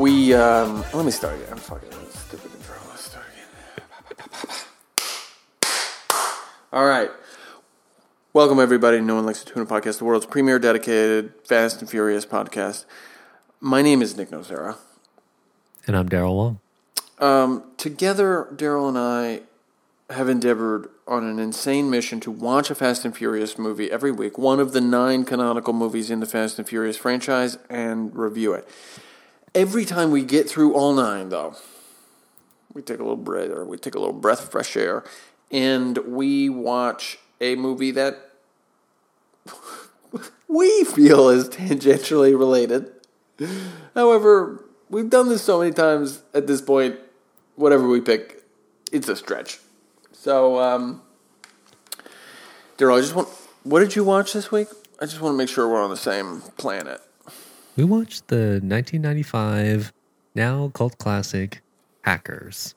We um, let me start again. I'm fucking stupid intro. Let's start again. All right. Welcome everybody No One Likes to Tuna Podcast, the world's premier dedicated Fast and Furious podcast. My name is Nick Nocera. And I'm Daryl Wong. Um, together, Daryl and I have endeavored on an insane mission to watch a Fast and Furious movie every week, one of the nine canonical movies in the Fast and Furious franchise, and review it. Every time we get through all nine, though, we take a little breather, we take a little breath of fresh air, and we watch a movie that we feel is tangentially related. However, we've done this so many times at this point, whatever we pick, it's a stretch. So, um, Daryl, I just want, what did you watch this week? I just want to make sure we're on the same planet. We watched the 1995 now cult classic Hackers.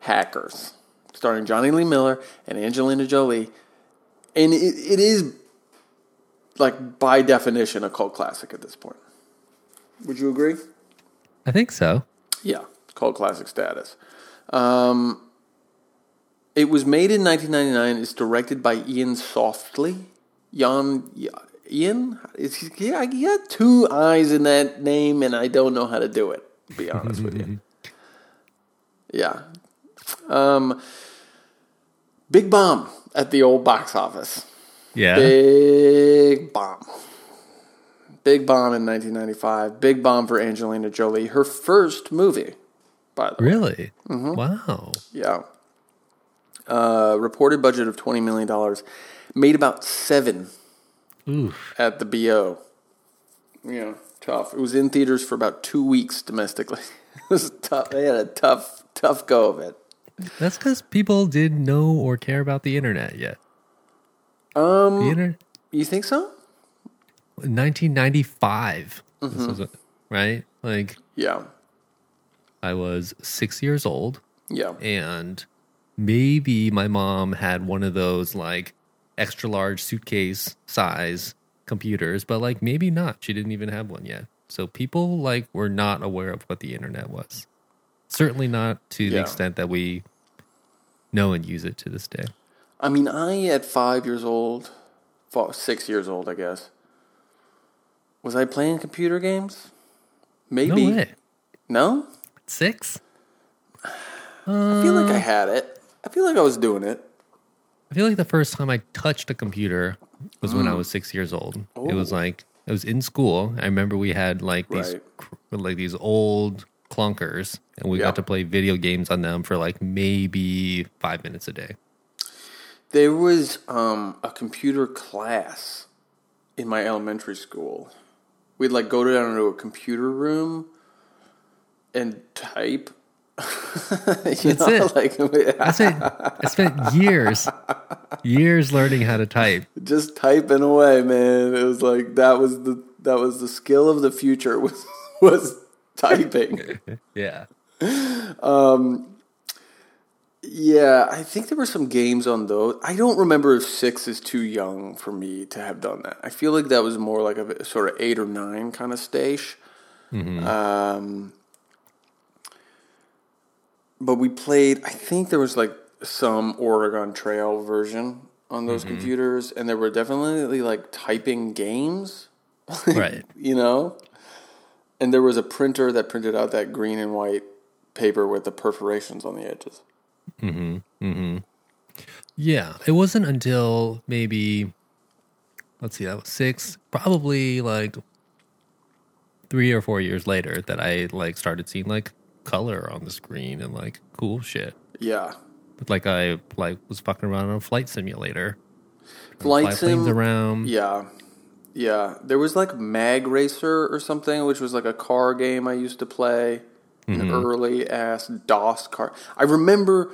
Hackers, starring Jonny Lee Miller and Angelina Jolie. And it, it is, like, by definition, a cult classic at this point. Would you agree? I think so. Yeah, cult classic status. Um, it was made in 1999. It's directed by Iain Softley. Jan, Ian? He got two eyes in that name, and I don't know how to do it, to be honest with you. Yeah. Um, big bomb at the old box office. Yeah. Big bomb. Big bomb in 1995. Big bomb for Angelina Jolie. Her first movie, by the way. Really? Wow. Yeah. Uh, reported budget of $20 million. Made about seven Oof. at the BO. Yeah, tough. It was in theaters for about two weeks domestically. it was tough. They had a tough, tough go of it. That's because people didn't know or care about the internet yet. Um, The internet. you think so? 1995. Mm-hmm. was a- right? Like, Yeah, I was six years old. yeah. and maybe my mom had one of those like extra large suitcase size computers but like maybe not she didn't even have one yet so people like were not aware of what the internet was certainly not to the extent that we know and use it to this day I mean, I at five years old, four, six years old, I guess. Was I playing computer games? Maybe. no No? six I feel like I uh. had it. I feel like I was doing it. I feel like the first time i touched a computer was Mm. when i was six years old it was like it was in school i remember we had like these Right. cr- like these old clunkers and we Yeah. got to play video games on them for like maybe five minutes a day There was um, a computer class in my elementary school. We'd like go down into a computer room and type. That's know, it. like I spent, I spent years, years learning how to type. just typing away, man. It was like that was the that was the skill of the future was was typing. Yeah. Um. Yeah, I think there were some games on those. I don't remember if six is too young for me to have done that. I feel like that was more like a sort of eight or nine kind of stage. Um, but we played. I think there was like some Oregon Trail version on those computers, and there were definitely like typing games. Right. you know, and there was a printer that printed out that green and white paper with the perforations on the edges. Mm-hmm. Mm-hmm. Yeah. It wasn't until maybe, let's see, that was six, probably like three or four years later that I like started seeing like color on the screen and like cool shit. Yeah. But like I like was fucking around on a flight simulator. Flight Fly planes sim. around. Yeah. Yeah. There was like Mag Racer or something, which was like a car game I used to play. An mm-hmm. early ass DOS car. I remember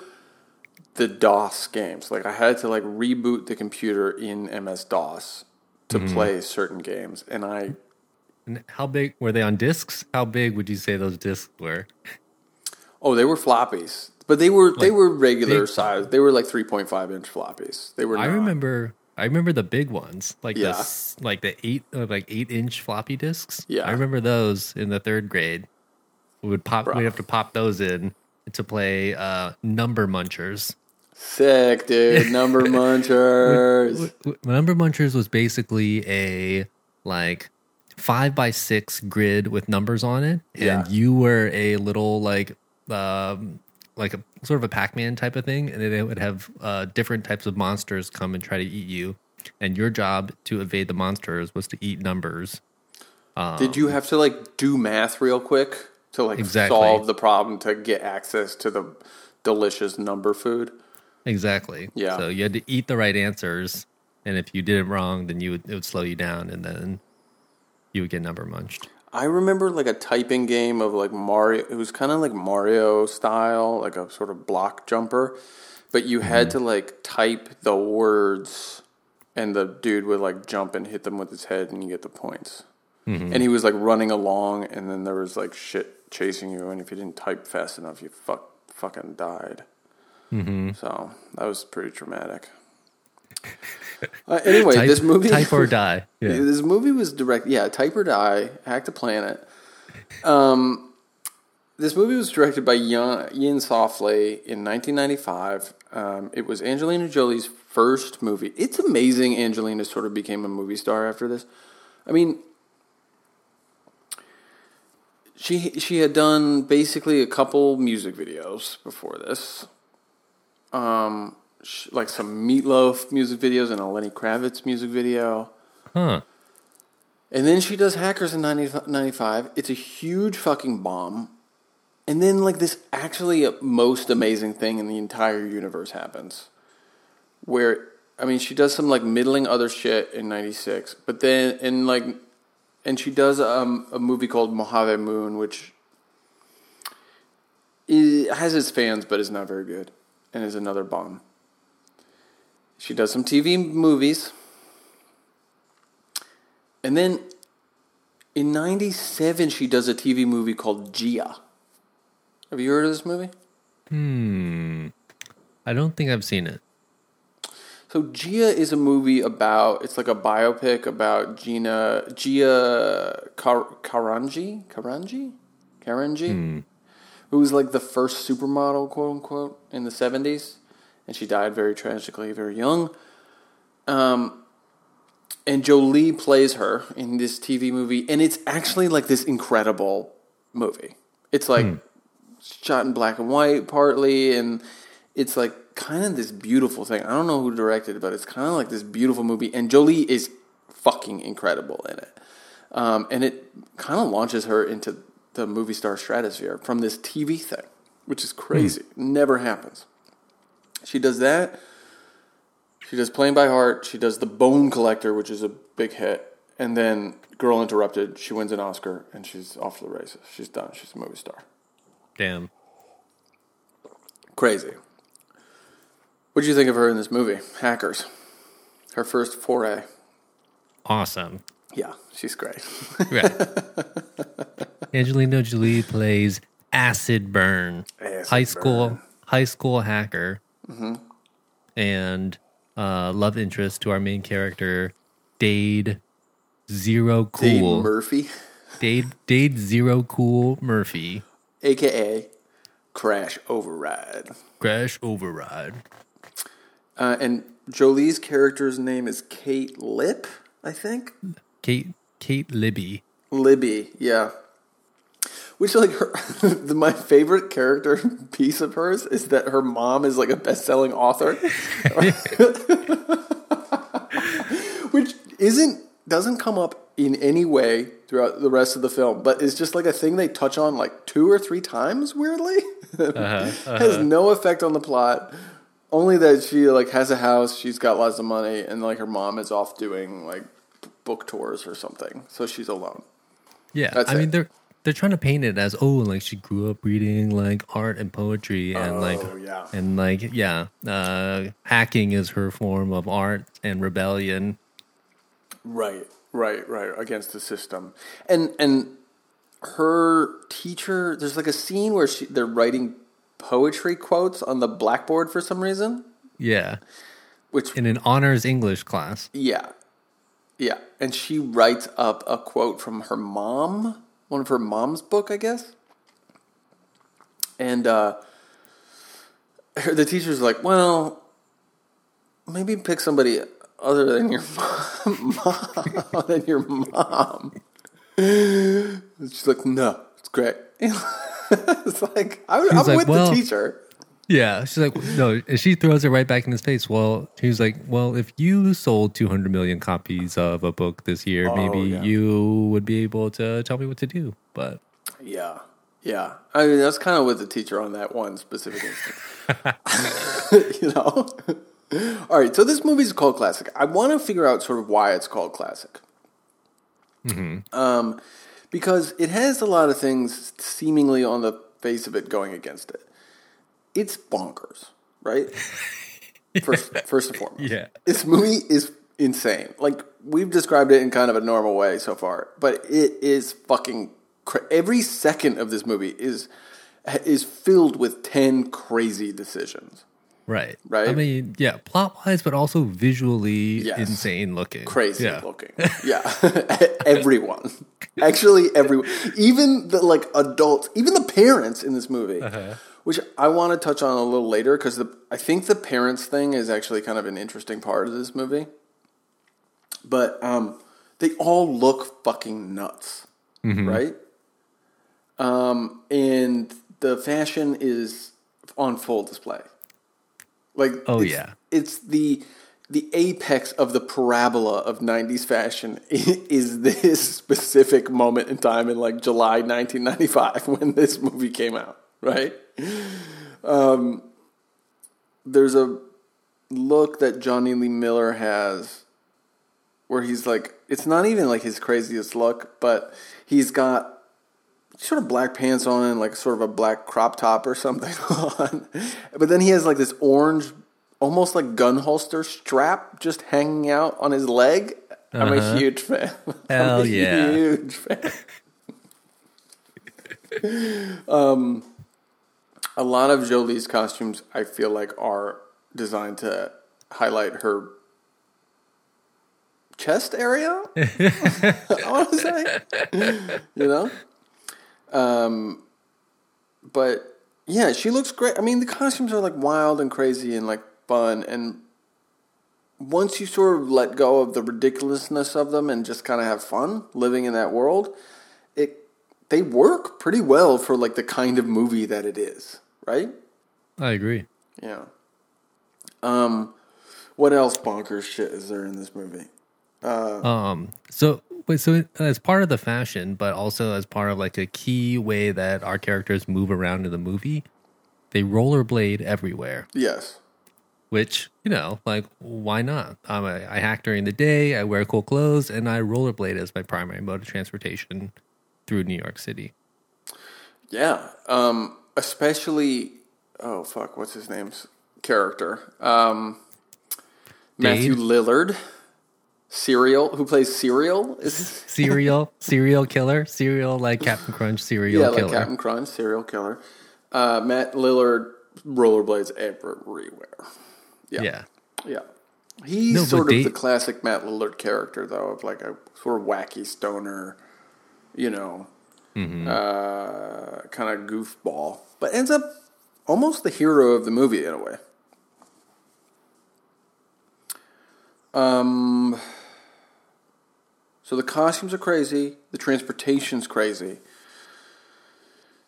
the DOS games. Like I had to like reboot the computer in MS DOS to mm-hmm. play certain games. And I And how big were they on discs? How big would you say those discs were? Oh, they were floppies. But they were they were regular big- size. They were like 3.5 inch floppies. They were I not- remember I remember the big ones, like Yeah. the like the eight uh, like eight inch floppy disks. Yeah. I remember those in the third grade. we would pop. We'd have to pop those in to play uh, number munchers. Sick, dude. Number munchers. Number munchers was basically a like five by six grid with numbers on it, and Yeah. you were a little like um, like a sort of a Pac-Man type of thing, and then it would have uh, different types of monsters come and try to eat you, and your job to evade the monsters was to eat numbers. Did you have to like do math real quick to like Exactly. solve the problem to get access to the delicious number food? Exactly. Yeah. So you had to eat the right answers, and if you did it wrong, then you would it would slow you down, and then you would get number munched. I remember like a typing game of like Mario. It was kind of like Mario style, like a sort of block jumper, but you had mm-hmm. to like type the words, and the dude would like jump and hit them with his head, and you get the points. Mm-hmm. And he was like running along, and then there was like shit chasing you, and if you didn't type fast enough, you fuck fucking died. Mm-hmm. So that was pretty traumatic. Uh, anyway, Type, this movie type or die. Yeah. this movie was direct. Yeah, Type or Die, Hack the Planet. Um, this movie was directed by Ian, Iain Softley in 1995. Um, it was Angelina Jolie's first movie. It's amazing Angelina sort of became a movie star after this. I mean, she she had done basically a couple music videos before this. Um, sh- like some Meatloaf music videos and a Lenny Kravitz music video. Huh. And then she does Hackers in 90, 95. It's a huge fucking bomb. And then, like, this actually most amazing thing in the entire universe happens. Where, I mean, she does some, like, middling other shit in 96. But then, and, like, and she does um, a movie called Mojave Moon, which i has its fans, but is not very good. And is another bomb. She does some TV movies. And then in 97, she does a TV movie called Gia. Have you heard of this movie? Hmm. I don't think I've seen it. So Gia is a movie about, it's like a biopic about Gina, Gia Kar- Carangi? Carangi? Carangi? Who was like the first supermodel, quote unquote, in the 70s. And she died very tragically, very young. Um, and Jolie plays her in this TV movie, and it's actually like this incredible movie. It's like shot in black and white partly, and it's like kind of this beautiful thing. I don't know who directed it, but it's kind of like this beautiful movie, and Jolie is fucking incredible in it. Um, and it kind of launches her into the movie star stratosphere from this TV thing, which is crazy. Never happens. She does that. She does Playing by Heart. She does The Bone Collector, which is a big hit. And then Girl Interrupted. She wins an Oscar and she's off to the races. She's done. She's a movie star. Damn. Crazy. What do you think of her in this movie? Hackers. Her first foray. Awesome. Yeah, she's great. Yeah. Angelina Jolie plays Acid Burn, Acid high school Burn. high school hacker, and uh, love interest to our main character, Dade Zero Cool. Murphy, Dade Dade Zero Cool Murphy. aka Crash Override. Crash Override. Uh, and Jolie's character's name is Kate Lip, I think. Kate Kate Libby. Libby, yeah. Which like her, the, my favorite character piece of hers is that her mom is like a best-selling author, which isn't doesn't come up in any way throughout the rest of the film, but it's just like a thing they touch on like two or three times. Weirdly, uh-huh, uh-huh. has no effect on the plot. Only that she like has a house, she's got lots of money, and like her mom is off doing like book tours or something, so she's alone. Yeah, That's I it. mean they're they're trying to paint it as oh like she grew up reading like art and poetry and like Oh, yeah. and like yeah uh hacking is her form of art and rebellion Right, right, right. Against the system, and and her teacher. There's like a scene where she they're writing poetry quotes on the blackboard for some reason. yeah Which in an honors english class yeah, yeah, and she writes up a quote from her mom, one of her mom's book, I guess. and uh, the teacher's like, "Well, maybe pick somebody other than your mom, mom than your mom." And she's like, "No, it's great." it's like I'm, I'm like, with "Well, the teacher. Yeah, she's like, no, and she throws it right back in his face. Well, she's like, well, if you sold 200 million copies of a book this year, maybe Oh, yeah. you would be able to tell me what to do. But Yeah, yeah. I mean, that's kind of with the teacher on that one specific instance. you know. All right, so this movie's a cult classic. I want to figure out sort of why it's called classic. Um, because it has a lot of things seemingly on the face of it going against it. It's bonkers, right? First, first and foremost, Yeah. this movie is insane. Like we've described it in kind of a normal way so far, but it is fucking. Cra- every second of this movie is is filled with ten crazy decisions. right, Right. I mean, yeah, plot wise, but also visually Yes. insane looking, crazy Yeah. looking. Yeah, everyone. Actually, everyone. Even the like adults, even the parents in this movie, Uh-huh. Which I want to touch on a little later because I think the parents thing is actually kind of an interesting part of this movie. But um, they all look fucking nuts, Mm-hmm. right? Um, and the fashion is on full display. Like, Oh, it's- yeah. it's the the apex of the parabola of 90s fashion is this specific moment in time in like July 1995 when this movie came out, right? Um, there's a look that Jonny Lee Miller has where he's like, it's not even like his craziest look, but he's got sort of black pants on and like sort of a black crop top or something on. But then he has like this orange, almost like gun holster strap just hanging out on his leg. I'm a Uh-huh. huge fan. Hell I'm a yeah. huge fan. um, a lot of Jolie's costumes, I feel like, are designed to highlight her chest area. I want to say, you know. Um, but yeah, she looks great. I mean, the costumes are like wild and crazy and like fun. And once you sort of let go of the ridiculousness of them and just kind of have fun living in that world, it they work pretty well for like the kind of movie that it is, right? I agree. Yeah. Um, what else bonkers shit is there in this movie? Um. So wait. So as part of the fashion, but also as part of like a key way that our characters move around in the movie, they rollerblade everywhere. Yes. Which you know, like why not? I'm a, I hack during the day. I wear cool clothes, and I rollerblade as my primary mode of transportation through New York City. Yeah. Um, especially, oh fuck, what's his name's character? Um, Matthew Lillard, Serial, who plays Serial. Is Serial, serial killer, serial like Captain Crunch, serial killer. yeah, like. Captain Crunch, serial killer. Uh, Matt Lillard rollerblades everywhere. Yeah. yeah. Yeah. He's No, but sort of they- the classic Matt Lillard character, though, of like a sort of wacky stoner, you know, Mm-hmm. uh, kind of goofball, but ends up almost the hero of the movie in a way. Um, so the costumes are crazy, the transportation's crazy,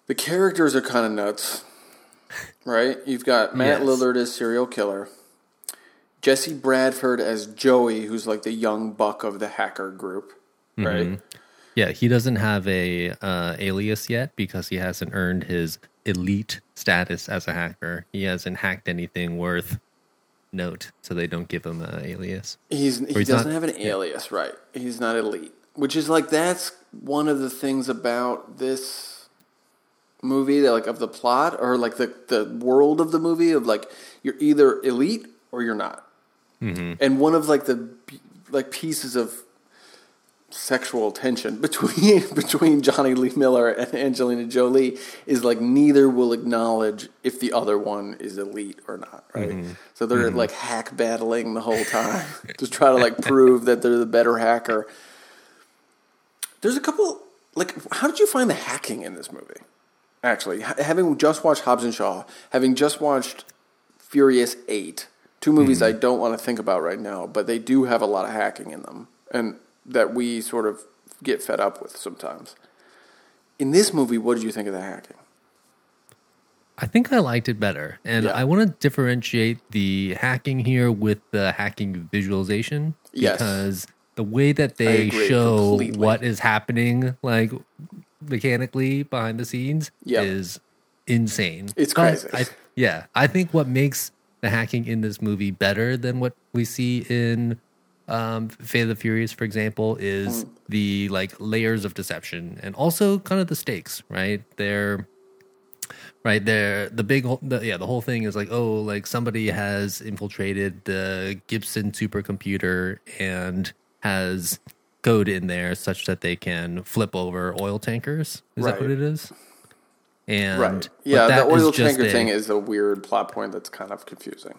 the characters are kind of nuts, right? You've got Matt Yes. Lillard as serial killer. Jesse Bradford as Joey, who's like the young buck of the hacker group, right? Mm-hmm. Yeah, he doesn't have a uh, alias yet because he hasn't earned his elite status as a hacker. He hasn't hacked anything worth note, so they don't give him an alias. He's he he's doesn't not- have an alias, right? He's not elite, which is like that's one of the things about this movie that like of the plot or like the the world of the movie of like you're either elite or you're not. Mm-hmm. And one of like the like pieces of sexual tension between between Jonny Lee Miller and Angelina Jolie is like neither will acknowledge if the other one is elite or not, right? Mm-hmm. So they're mm-hmm. like hack battling the whole time to try to like prove that they're the better hacker. There's a couple like how did you find the hacking in this movie? Actually, having just watched Hobbs and Shaw, having just watched Furious Eight, two movies mm-hmm. I don't want to think about right now, but they do have a lot of hacking in them, and that we sort of get fed up with sometimes. In this movie, what did you think of the hacking? I think I liked it better. And Yeah. I want to differentiate the hacking here with the hacking visualization. Yes. Because the way that they show completely. what is happening, like mechanically behind the scenes, Yeah. is insane. It's But crazy. I, yeah. I think what makes the hacking in this movie better than what we see in um, Fate of the Furious, for example, is Mm. the like layers of deception and also kind of the stakes, right? They're right there the big whole- the, yeah the whole thing is like oh like somebody has infiltrated the gibson supercomputer and has code in there such that they can flip over oil tankers is that what it is and Right. Yeah, the oil tanker a- thing is a weird plot point that's kind of confusing.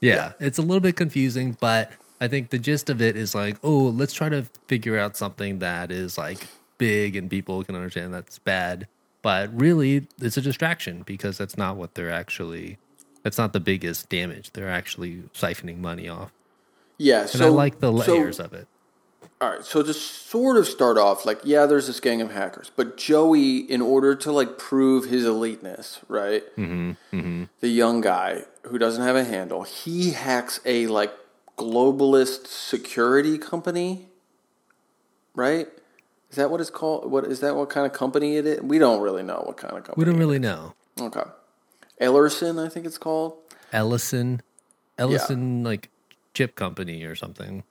yeah, it's a little bit confusing, but I think the gist of it is like, oh, let's try to figure out something that is like big and people can understand that's bad. But really, it's a distraction because that's not what they're actually. That's not the biggest damage. They're actually siphoning money off, Yeah, and so I like the so- layers of it. All right, so to sort of start off, like, yeah, there's this gang of hackers, but Joey, in order to like prove his eliteness, right? Mm-hmm, The young guy who doesn't have a handle, he hacks a like globalist security company, right? Is that what it's called? What is that? What kind of company it is? We don't really know what kind of company. We don't really know. Okay, Ellerson, I think it's called. Ellison, Ellison, like chip company or something.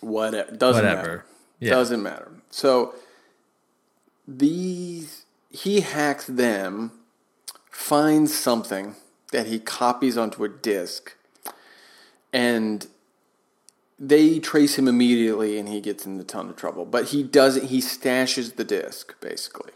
What doesn't Whatever. matter. Yeah. Doesn't matter. So these he hacks them, finds something that he copies onto a disk, and they trace him immediately and he gets in a ton of trouble. But he doesn't he stashes the disk, basically.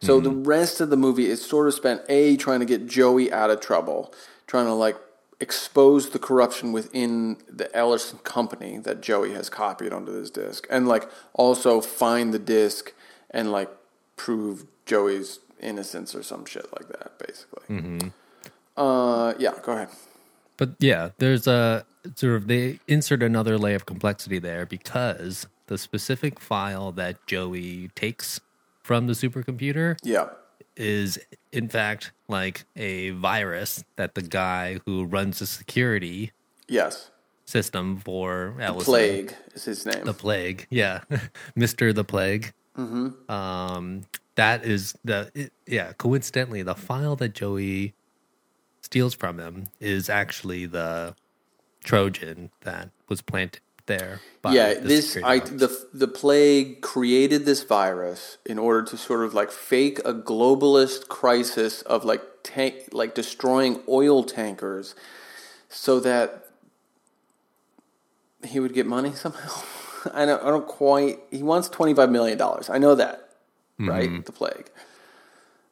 So the rest of the movie is sort of spent A trying to get Joey out of trouble, trying to like expose the corruption within the Ellerson company that Joey has copied onto this disc, and like also find the disc and like prove Joey's innocence or some shit like that, basically. Uh, yeah, go ahead. But yeah, there's a sort of they insert another layer of complexity there because the specific file that Joey takes from the supercomputer Yeah, is in fact like a virus that the guy who runs the security yes. system for Ellison, Plague is his name. the plague, yeah, Mister the Plague. Mm-hmm. Um, that is the it, yeah. Coincidentally, the file that Joey steals from him is actually the Trojan that was planted there. By yeah, this I the the plague created this virus in order to sort of like fake a globalist crisis of like tank like destroying oil tankers, so that he would get money somehow. I don't I don't quite. He wants twenty five million dollars. I know that, right? The plague.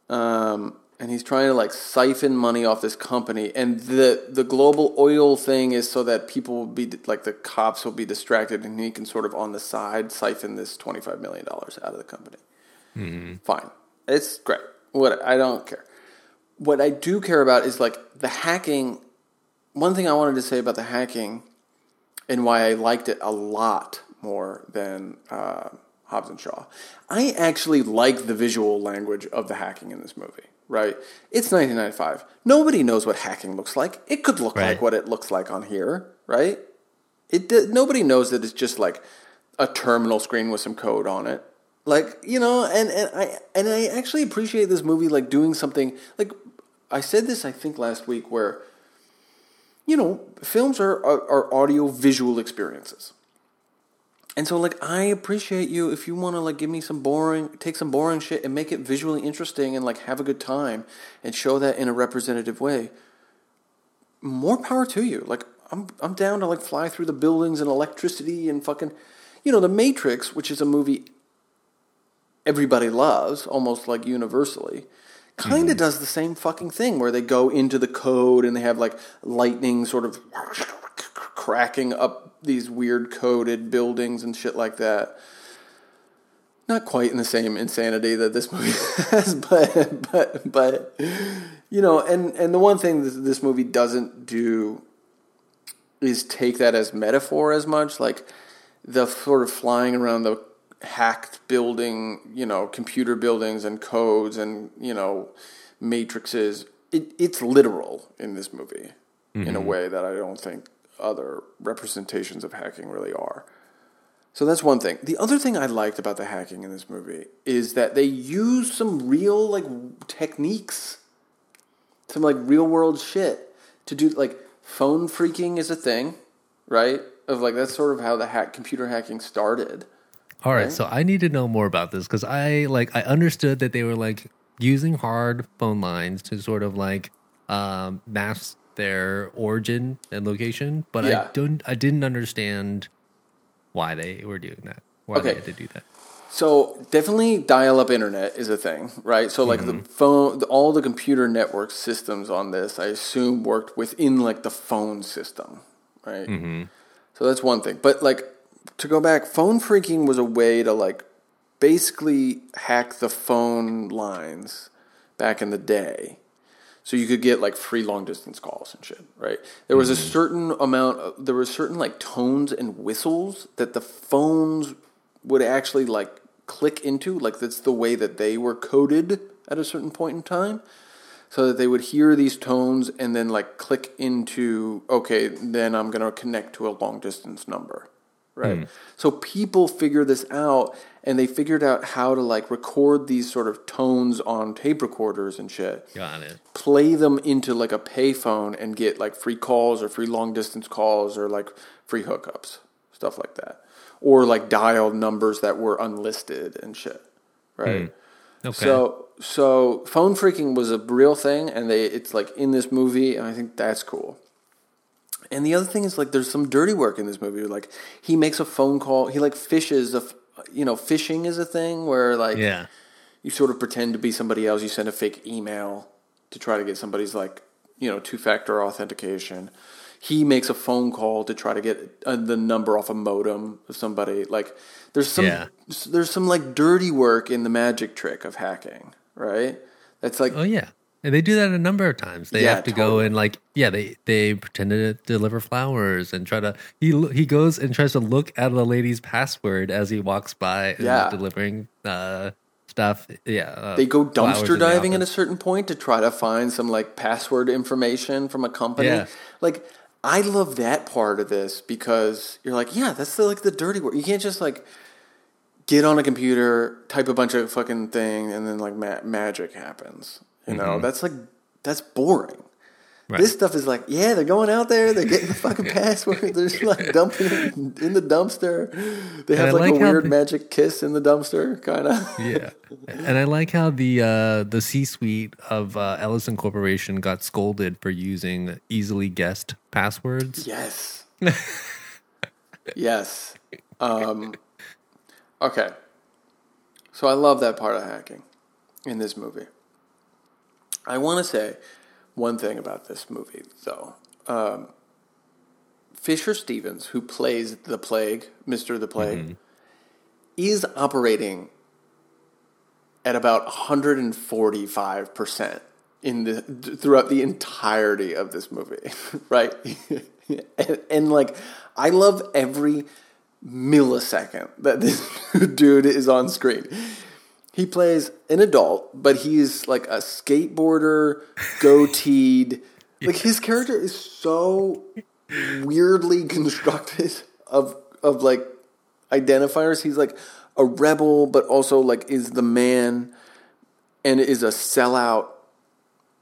Um, and he's trying to like siphon money off this company. And the the global oil thing is so that people will be like the cops will be distracted and he can sort of on the side siphon this 25 million dollars out of the company. Fine. It's great. What i don't care. What i do care about is like the hacking. One thing i wanted to say about the hacking and why i liked it a lot more than uh, Hobbs and Shaw. I actually like the visual language of the hacking in this movie. Right? It's 1995. Nobody knows what hacking looks like. It could look like what it looks like on here, right? It nobody knows that it's just like a terminal screen with some code on it. Like you know, and, and I and I actually appreciate this movie like doing something like I said this I think last week where you know films are are, are audio visual experiences. And so like I appreciate you if you want to like give me some boring take some boring shit and make it visually interesting and like have a good time and show that in a representative way. More power to you. Like I'm I'm down to like fly through the buildings and electricity and fucking you know, The Matrix, which is a movie everybody loves almost like universally. Kind of mm-hmm. does the same fucking thing where they go into the code and they have like lightning sort of cracking up these weird coded buildings and shit like that. not quite in the same insanity that this movie has, but but but you know, and and the one thing that this movie doesn't do is take that as metaphor as much, like the sort of flying around the hacked building, you know, computer buildings and codes and you know matrices. It, it's literal in this movie mm-hmm. in a way that I don't think other representations of hacking really are. So that's one thing. The other thing I liked about the hacking in this movie is that they use some real like techniques, some like real world shit to do like phone phreaking is a thing, right? Of like that's sort of how the hack computer hacking started. All right, right? so I need to know more about this because I like I understood that they were like using hard phone lines to sort of like um, mask their origin and location, but yeah. I don't I didn't understand why they were doing that. Why okay. they had to do that. So definitely dial-up internet is a thing, right? So like mm-hmm. the phone, the, all the computer network systems on this, I assume worked within like the phone system, right? Mm-hmm. So that's one thing. But like to go back, phone phreaking was a way to like basically hack the phone lines back in the day. So you could get like free long distance calls and shit, right? There was a mm-hmm. certain amount, there were certain like tones and whistles that the phones would actually like click into. Like that's the way that they were coded at a certain point in time. So that they would hear these tones and then like click into, okay, then I'm going to connect to a long distance number right? Mm. So people figure this out and they figured out how to like record these sort of tones on tape recorders and shit. Got it. Play them into like a payphone and get like free calls or free long distance calls or like free hookups, stuff like that. Or like dial numbers that were unlisted and shit, right? Mm. Okay. So so phone phreaking was a real thing and they it's like in this movie and I think that's cool. And the other thing is like there's some dirty work in this movie. Like he makes a phone call. He like phishes. A, you know, phishing is a thing where like yeah, you sort of pretend to be somebody else. You send a fake email to try to get somebody's like you know two factor authentication. He makes a phone call to try to get uh, the number off a modem of somebody. Like there's some yeah. there's some like dirty work in the magic trick of hacking, right? That's like oh yeah and they do that a number of times. They yeah, have to totally. go and like, yeah, they they pretend to deliver flowers and try to. He he goes and tries to look at the lady's password as he walks by. And yeah, delivering uh, stuff. Yeah, uh, they go dumpster diving at a certain point to try to find some like password information from a company. Yeah. Like I love that part of this because you're like, yeah, that's the, like the dirty work. You can't just like get on a computer, type a bunch of fucking thing, and then like ma- magic happens. You know, mm-hmm. that's like that's boring. Right. This stuff is like, yeah, they're going out there, they're getting the fucking password, they're just like dumping it in the dumpster. They have like, like, a weird the, magic kiss in the dumpster, kind of. Yeah, and I like how the uh, the C suite of uh, Ellison Corporation got scolded for using easily guessed passwords. Yes. yes. Um, okay. So I love that part of hacking in this movie. I want to say one thing about this movie, though. Um, Fisher Stevens, who plays the Plague, Mister the Plague, mm-hmm. is operating at about 145 percent in the throughout the entirety of this movie, right? and, and like, I love every millisecond that this dude is on screen. He plays an adult, but he's like a skateboarder, goateed. Like his character is so weirdly constructed of of like identifiers. He's like a rebel, but also like is the man and is a sellout.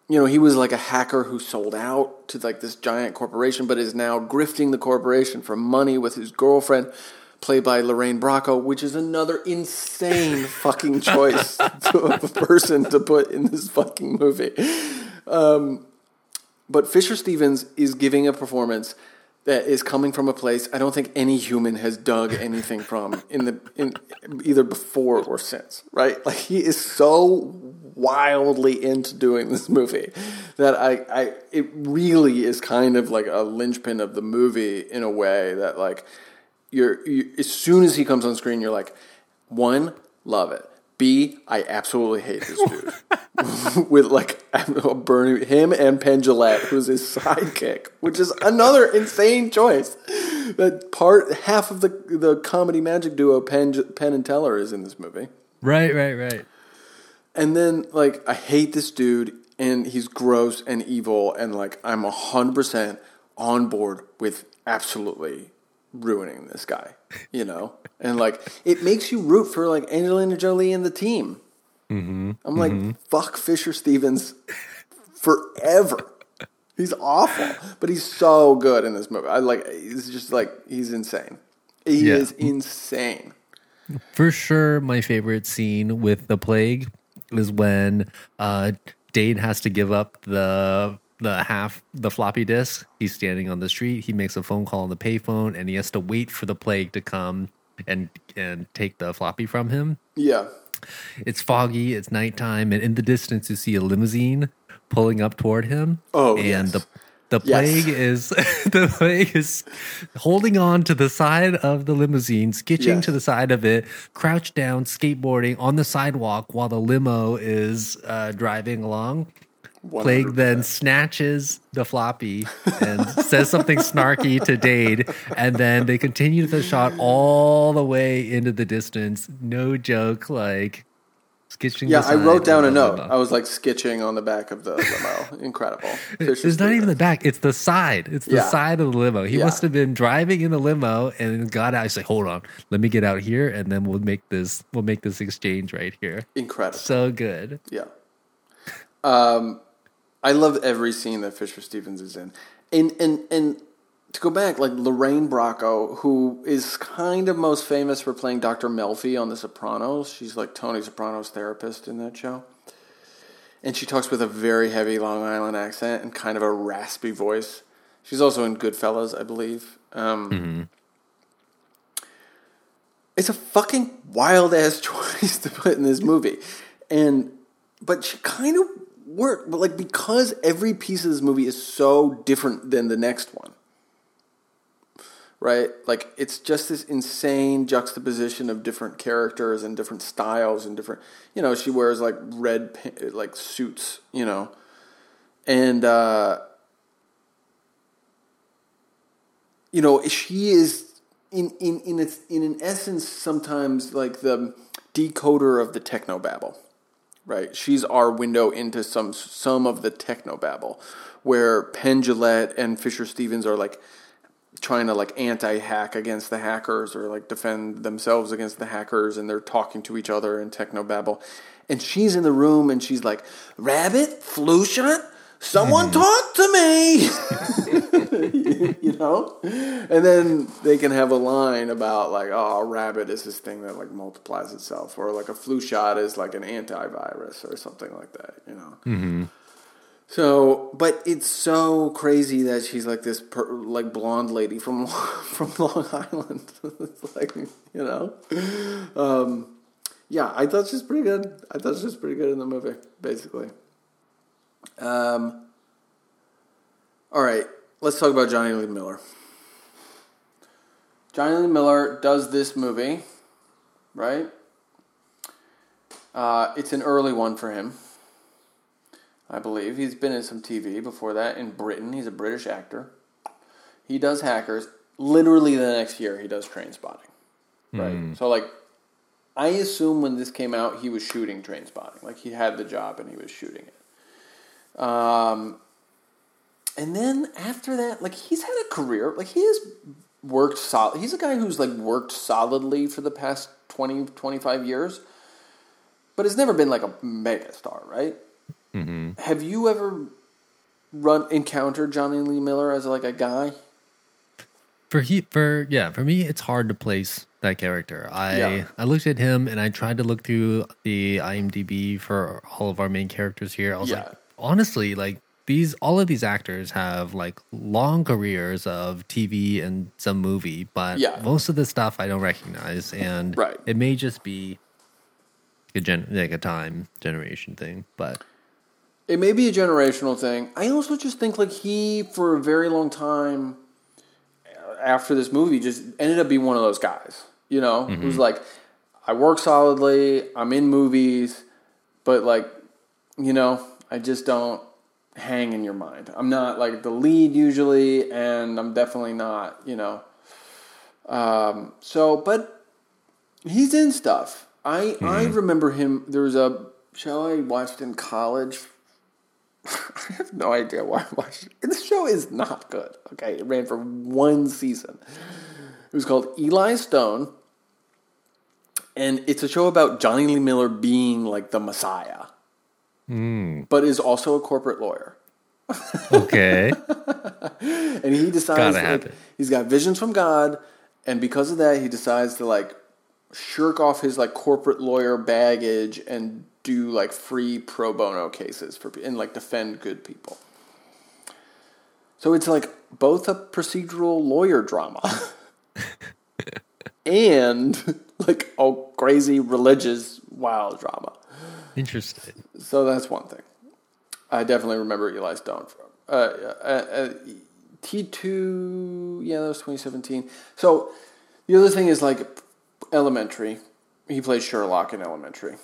You know, he was like a hacker who sold out to like this giant corporation, but is now grifting the corporation for money with his girlfriend played by Lorraine Bracco, which is another insane fucking choice of a person to put in this fucking movie. Um, but Fisher Stevens is giving a performance that is coming from a place I don't think any human has dug anything from in the in either before or since. Right? Like he is so wildly into doing this movie that I, I it really is kind of like a linchpin of the movie in a way that like you're you, as soon as he comes on screen, you're like, one, love it. B, I absolutely hate this dude. With like burning him and Penn Jillette, who's his sidekick, which is another insane choice. That part half of the the comedy magic duo Penn Penn and Teller is in this movie. Right, right, right. And then like I hate this dude and he's gross and evil and like I'm hundred percent on board with absolutely ruining this guy, you know? and like it makes you root for like Angelina Jolie and the team. Mm-hmm. I'm like, mm-hmm. fuck Fisher Stevens forever. He's awful, but he's so good in this movie. I like. He's just like he's insane. He yeah. is insane. For sure, my favorite scene with the plague is when uh, Dane has to give up the the half the floppy disk. He's standing on the street. He makes a phone call on the payphone, and he has to wait for the plague to come and and take the floppy from him. Yeah. It's foggy. It's nighttime, and in the distance you see a limousine pulling up toward him. Oh, and yes. the the plague yes. is the plague is holding on to the side of the limousine, skitching yes. to the side of it, crouched down, skateboarding on the sidewalk while the limo is uh, driving along. 100%. Plague then snatches the floppy and says something snarky to Dade, and then they continue the shot all the way into the distance. No joke, like skitching. Yeah, I wrote down a note. I was like skitching on the back of the limo. Incredible. it's not even the back; it's the side. It's the yeah. side of the limo. He yeah. must have been driving in the limo and got out. He's like, "Hold on, let me get out here, and then we'll make this. We'll make this exchange right here." Incredible. So good. Yeah. Um, I love every scene that Fisher Stevens is in, and and and to go back, like Lorraine Bracco, who is kind of most famous for playing Dr. Melfi on The Sopranos. She's like Tony Soprano's therapist in that show. And she talks with a very heavy Long Island accent and kind of a raspy voice. She's also in Goodfellas, I believe. Um, mm-hmm. It's a fucking wild ass choice to put in this movie. And, but she kind of worked. But like, because every piece of this movie is so different than the next one right? Like it's just this insane juxtaposition of different characters and different styles and different. You know, she wears like red like suits, you know, and uh, you know she is in in in its in an essence sometimes like the decoder of the techno babble. Right, she's our window into some some of the techno babble, where Penn Jillette and Fisher Stevens are like trying to like anti-hack against the hackers or like defend themselves against the hackers and they're talking to each other in technobabble and she's in the room and she's like rabbit? Flu shot someone mm. talk to me you know and then they can have a line about like oh a rabbit is this thing that like multiplies itself or like a flu shot is like an antivirus or something like that you know mm-hmm. So, but it's so crazy that she's like this per, like blonde lady from from Long Island. it's like you know, um, yeah. I thought she's pretty good. I thought she was pretty good in the movie, basically. Um. All right, let's talk about Jonny Lee Miller. Jonny Lee Miller does this movie, right? Uh, it's an early one for him. I believe. He's been in some TV before that in Britain. He's a British actor. He does Hackers. Literally the next year, he does Trainspotting. Right. Mm. So, like, I assume when this came out, he was shooting Train Spotting. Like, he had the job and he was shooting it. Um, and then after that, like, he's had a career. Like, he has worked solid. He's a guy who's, like, worked solidly for the past 20, 25 years, but has never been, like, a mega star, right? Mm-hmm. Have you ever run encountered Jonny Lee Miller as like a guy? For he for yeah, for me it's hard to place that character. I yeah. I looked at him and I tried to look through the IMDb for all of our main characters here. I was yeah. like, honestly, like these all of these actors have like long careers of TV and some movie, but yeah. most of the stuff I don't recognize, and right. it may just be a gen like a time generation thing, but it may be a generational thing. I also just think like he, for a very long time, after this movie, just ended up being one of those guys. You know, mm-hmm. who's like, I work solidly. I'm in movies, but like, you know, I just don't hang in your mind. I'm not like the lead usually, and I'm definitely not, you know. Um, so, but he's in stuff. I I remember him. There was a show I watched in college. I have no idea why I watched it. The show is not good. Okay, it ran for one season. It was called Eli Stone, and it's a show about Jonny Lee Miller being like the Messiah, but is also a corporate lawyer. Okay. and he decides like, he's got visions from God, and because of that, he decides to like shirk off his like corporate lawyer baggage and do like free pro bono cases for and like defend good people. So it's like both a procedural lawyer drama and like a crazy religious wild drama. Interesting. So that's one thing. I definitely remember Eli Stone from uh, uh, uh, T two. Yeah, that was twenty seventeen. So the other thing is like Elementary. He played Sherlock in Elementary,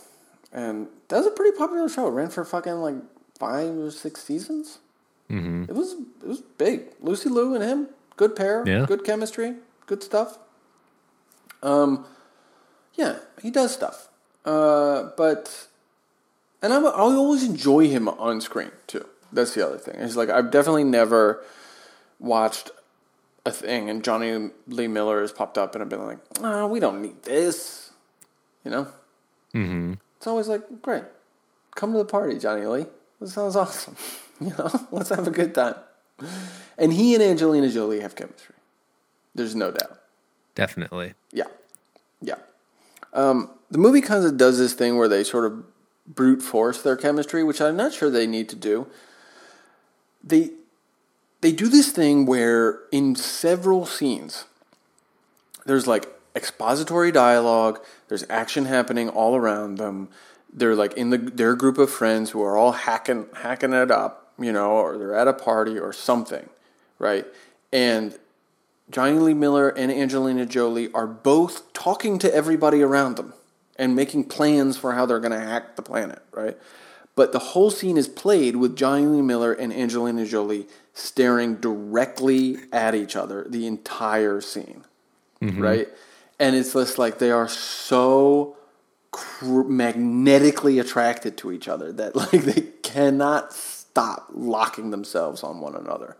and that was a pretty popular show. It ran for fucking like five or six seasons. Mm-hmm. It was it was big. Lucy Liu and him, good pair, Yeah. good chemistry, good stuff. Um, yeah, he does stuff. Uh, but and I'm, I always enjoy him on screen too. That's the other thing. It's like I've definitely never watched a thing and Jonny Lee Miller has popped up and I've been like, oh, we don't need this. You know? Mm-hmm. It's always like, great. Come to the party, Jonny Lee. This sounds awesome. you know? Let's have a good time. And he and Angelina Jolie have chemistry. There's no doubt. Definitely. Yeah, yeah. Um, the movie kind of does this thing where they sort of brute force their chemistry, which I'm not sure they need to do. They they do this thing where in several scenes, there's like expository dialogue, there's action happening all around them. They're like in the their group of friends who are all hacking hacking it up, you know, or they're at a party or something, right? And Jonny Lee Miller and Angelina Jolie are both talking to everybody around them and making plans for how they're going to hack the planet, right? But the whole scene is played with Jonny Lee Miller and Angelina Jolie staring directly at each other the entire scene, mm-hmm. right? And it's just like they are so cr- magnetically attracted to each other that like they cannot stop locking themselves on one another.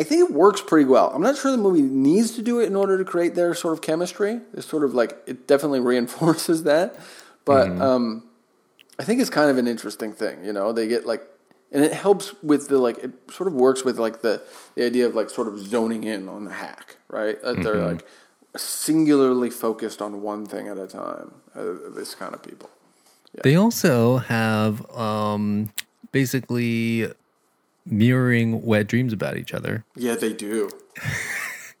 I, think it works pretty well. I'm not sure the movie needs to do it in order to create their sort of chemistry. It's sort of like it definitely reinforces that, but um, I think it's kind of an interesting thing. You know, they get like, and it helps with the like. It sort of works with like the the idea of like sort of zoning in on the hack, right? That they're like singularly focused on one thing at a time. Uh, this kind of people. They also have um, basically mirroring wet dreams about each other. Yeah, they do.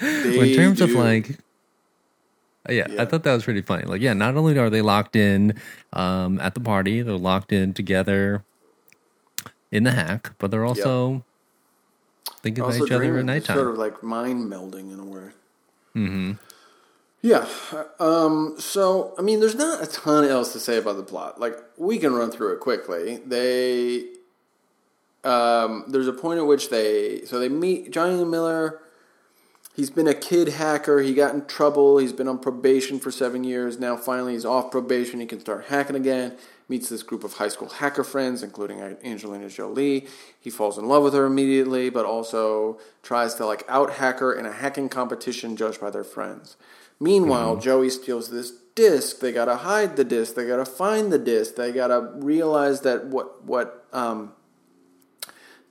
in terms of like yeah, Yeah. I thought that was pretty funny. Like, yeah, not only are they locked in um, at the party, they're locked in together in the hack, but they're also thinking about each other at nighttime. Sort of like mind melding in a way. Mm-hmm. Yeah. Um, so, I mean, there's not a ton else to say about the plot. Like, we can run through it quickly. They, um, there's a point at which they, so they meet Jonny Miller. He's been a kid hacker. He got in trouble. He's been on probation for seven years. Now, finally, he's off probation. He can start hacking again. Meets this group of high school hacker friends, including Angelina Jolie. He falls in love with her immediately, but also tries to like out hack her in a hacking competition judged by their friends. Meanwhile, Joey steals this disc. They gotta hide the disc. They gotta find the disc. They gotta realize that what what um,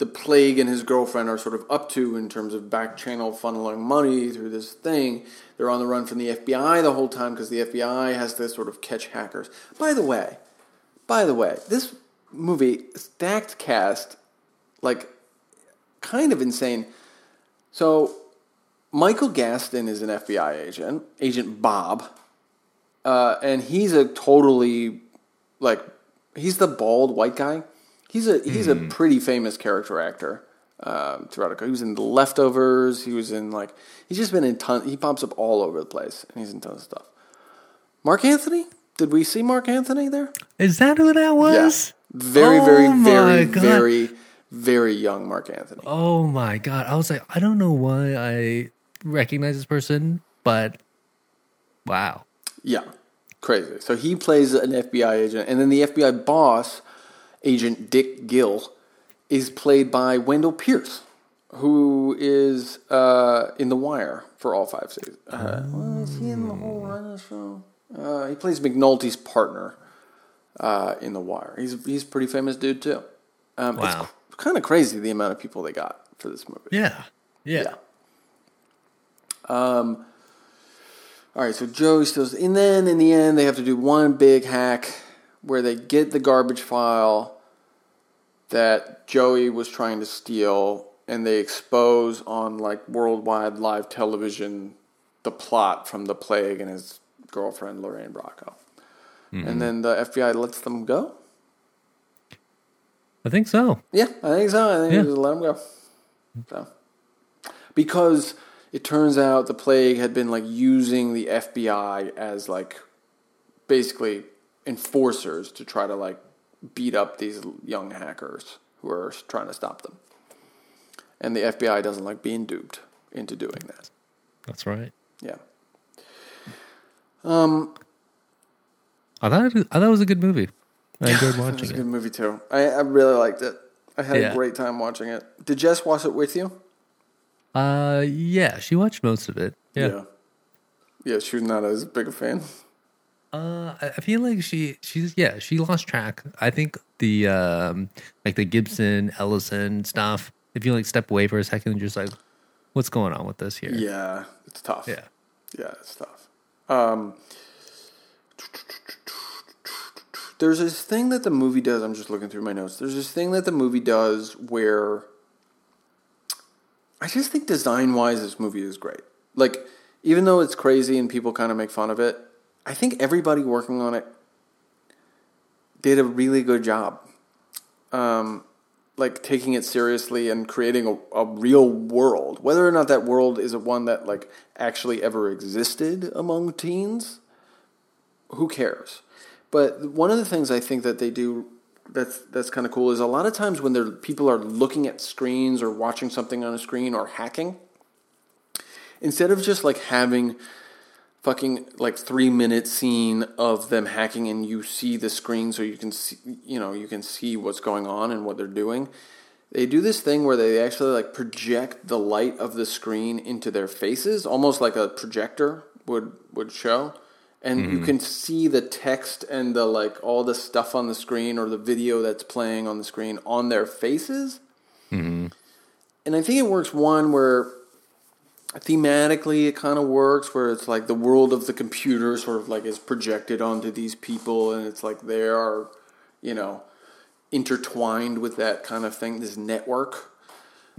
the plague and his girlfriend are sort of up to in terms of back channel funneling money through this thing. They're on the run from the FBI the whole time because the FBI has to sort of catch hackers. By the way, by the way, this movie stacked cast like kind of insane. So Michael Gaston is an FBI agent, Agent Bob, uh, and he's a totally like he's the bald white guy. He's a he's a pretty famous character actor. Um, throughout he was in The Leftovers. He was in like he's just been in ton. He pops up all over the place, and he's in tons of stuff. Marc Anthony? Did we see Marc Anthony there? Is that who that was? Yeah. Very, Oh very, very, God. very, very young Marc Anthony. Oh my god! I was like, I don't know why I recognize this person, but wow. Yeah, crazy. So he plays an FBI agent, and then the FBI boss, Agent Dick Gill, is played by Wendell Pierce, who is uh, in The Wire for all five seasons. Uh, well, is he in the whole run of the show? Uh, he plays McNulty's partner uh, in The Wire. He's he's a pretty famous dude too. Um, Wow. It's kind of crazy the amount of people they got for this movie. Yeah, yeah. Yeah. Um. All right, so Joey steals, and then in the end, they have to do one big hack where they get the garbage file that Joey was trying to steal, and they expose on like worldwide live television the plot from the plague and his girlfriend Lorraine Bracco, mm-hmm. and then the FBI lets them go. I think so. Yeah, I think so. I think Yeah. just let them go. So, because it turns out the plague had been like using the FBI as like basically enforcers to try to like beat up these young hackers who are trying to stop them. And the FBI doesn't like being duped into doing that. That's right. Yeah. Um, I thought it, I thought it was a good movie. I enjoyed watching It was watching a it. good movie too. I, I really liked it. I had Yeah. a great time watching it. Did Jess watch it with you? Uh, yeah, she watched most of it. Yeah. Yeah, Yeah, she was not as big a fan. Uh, I feel like she she's yeah she lost track. I think the um like the Gibson Ellingson stuff. If you like step away for a second and just like, what's going on with this here? Yeah, it's tough. Yeah. Yeah, it's tough. Um, there's this thing that the movie does. I'm just looking through my notes. There's this thing that the movie does where I just think design wise, this movie is great. Like, even though it's crazy and people kind of make fun of it, I think everybody working on it did a really good job. Um, like taking it seriously and creating a, a real world. Whether or not that world is a one that like actually ever existed among teens, who cares? But one of the things I think that they do that's that's kind of cool is a lot of times when they're people are looking at screens or watching something on a screen or hacking, instead of just like having fucking like three minute scene of them hacking and you see the screen so you can see you know you can see what's going on and what they're doing. They do this thing where they actually like project the light of the screen into their faces almost like a projector would would show. And you hmm. can see the text and the like all the stuff on the screen or the video that's playing on the screen on their faces. Hmm. And i think it works one where thematically it kind of works where it's like the world of the computer sort of like is projected onto these people and it's like they are you know intertwined with that kind of thing this network.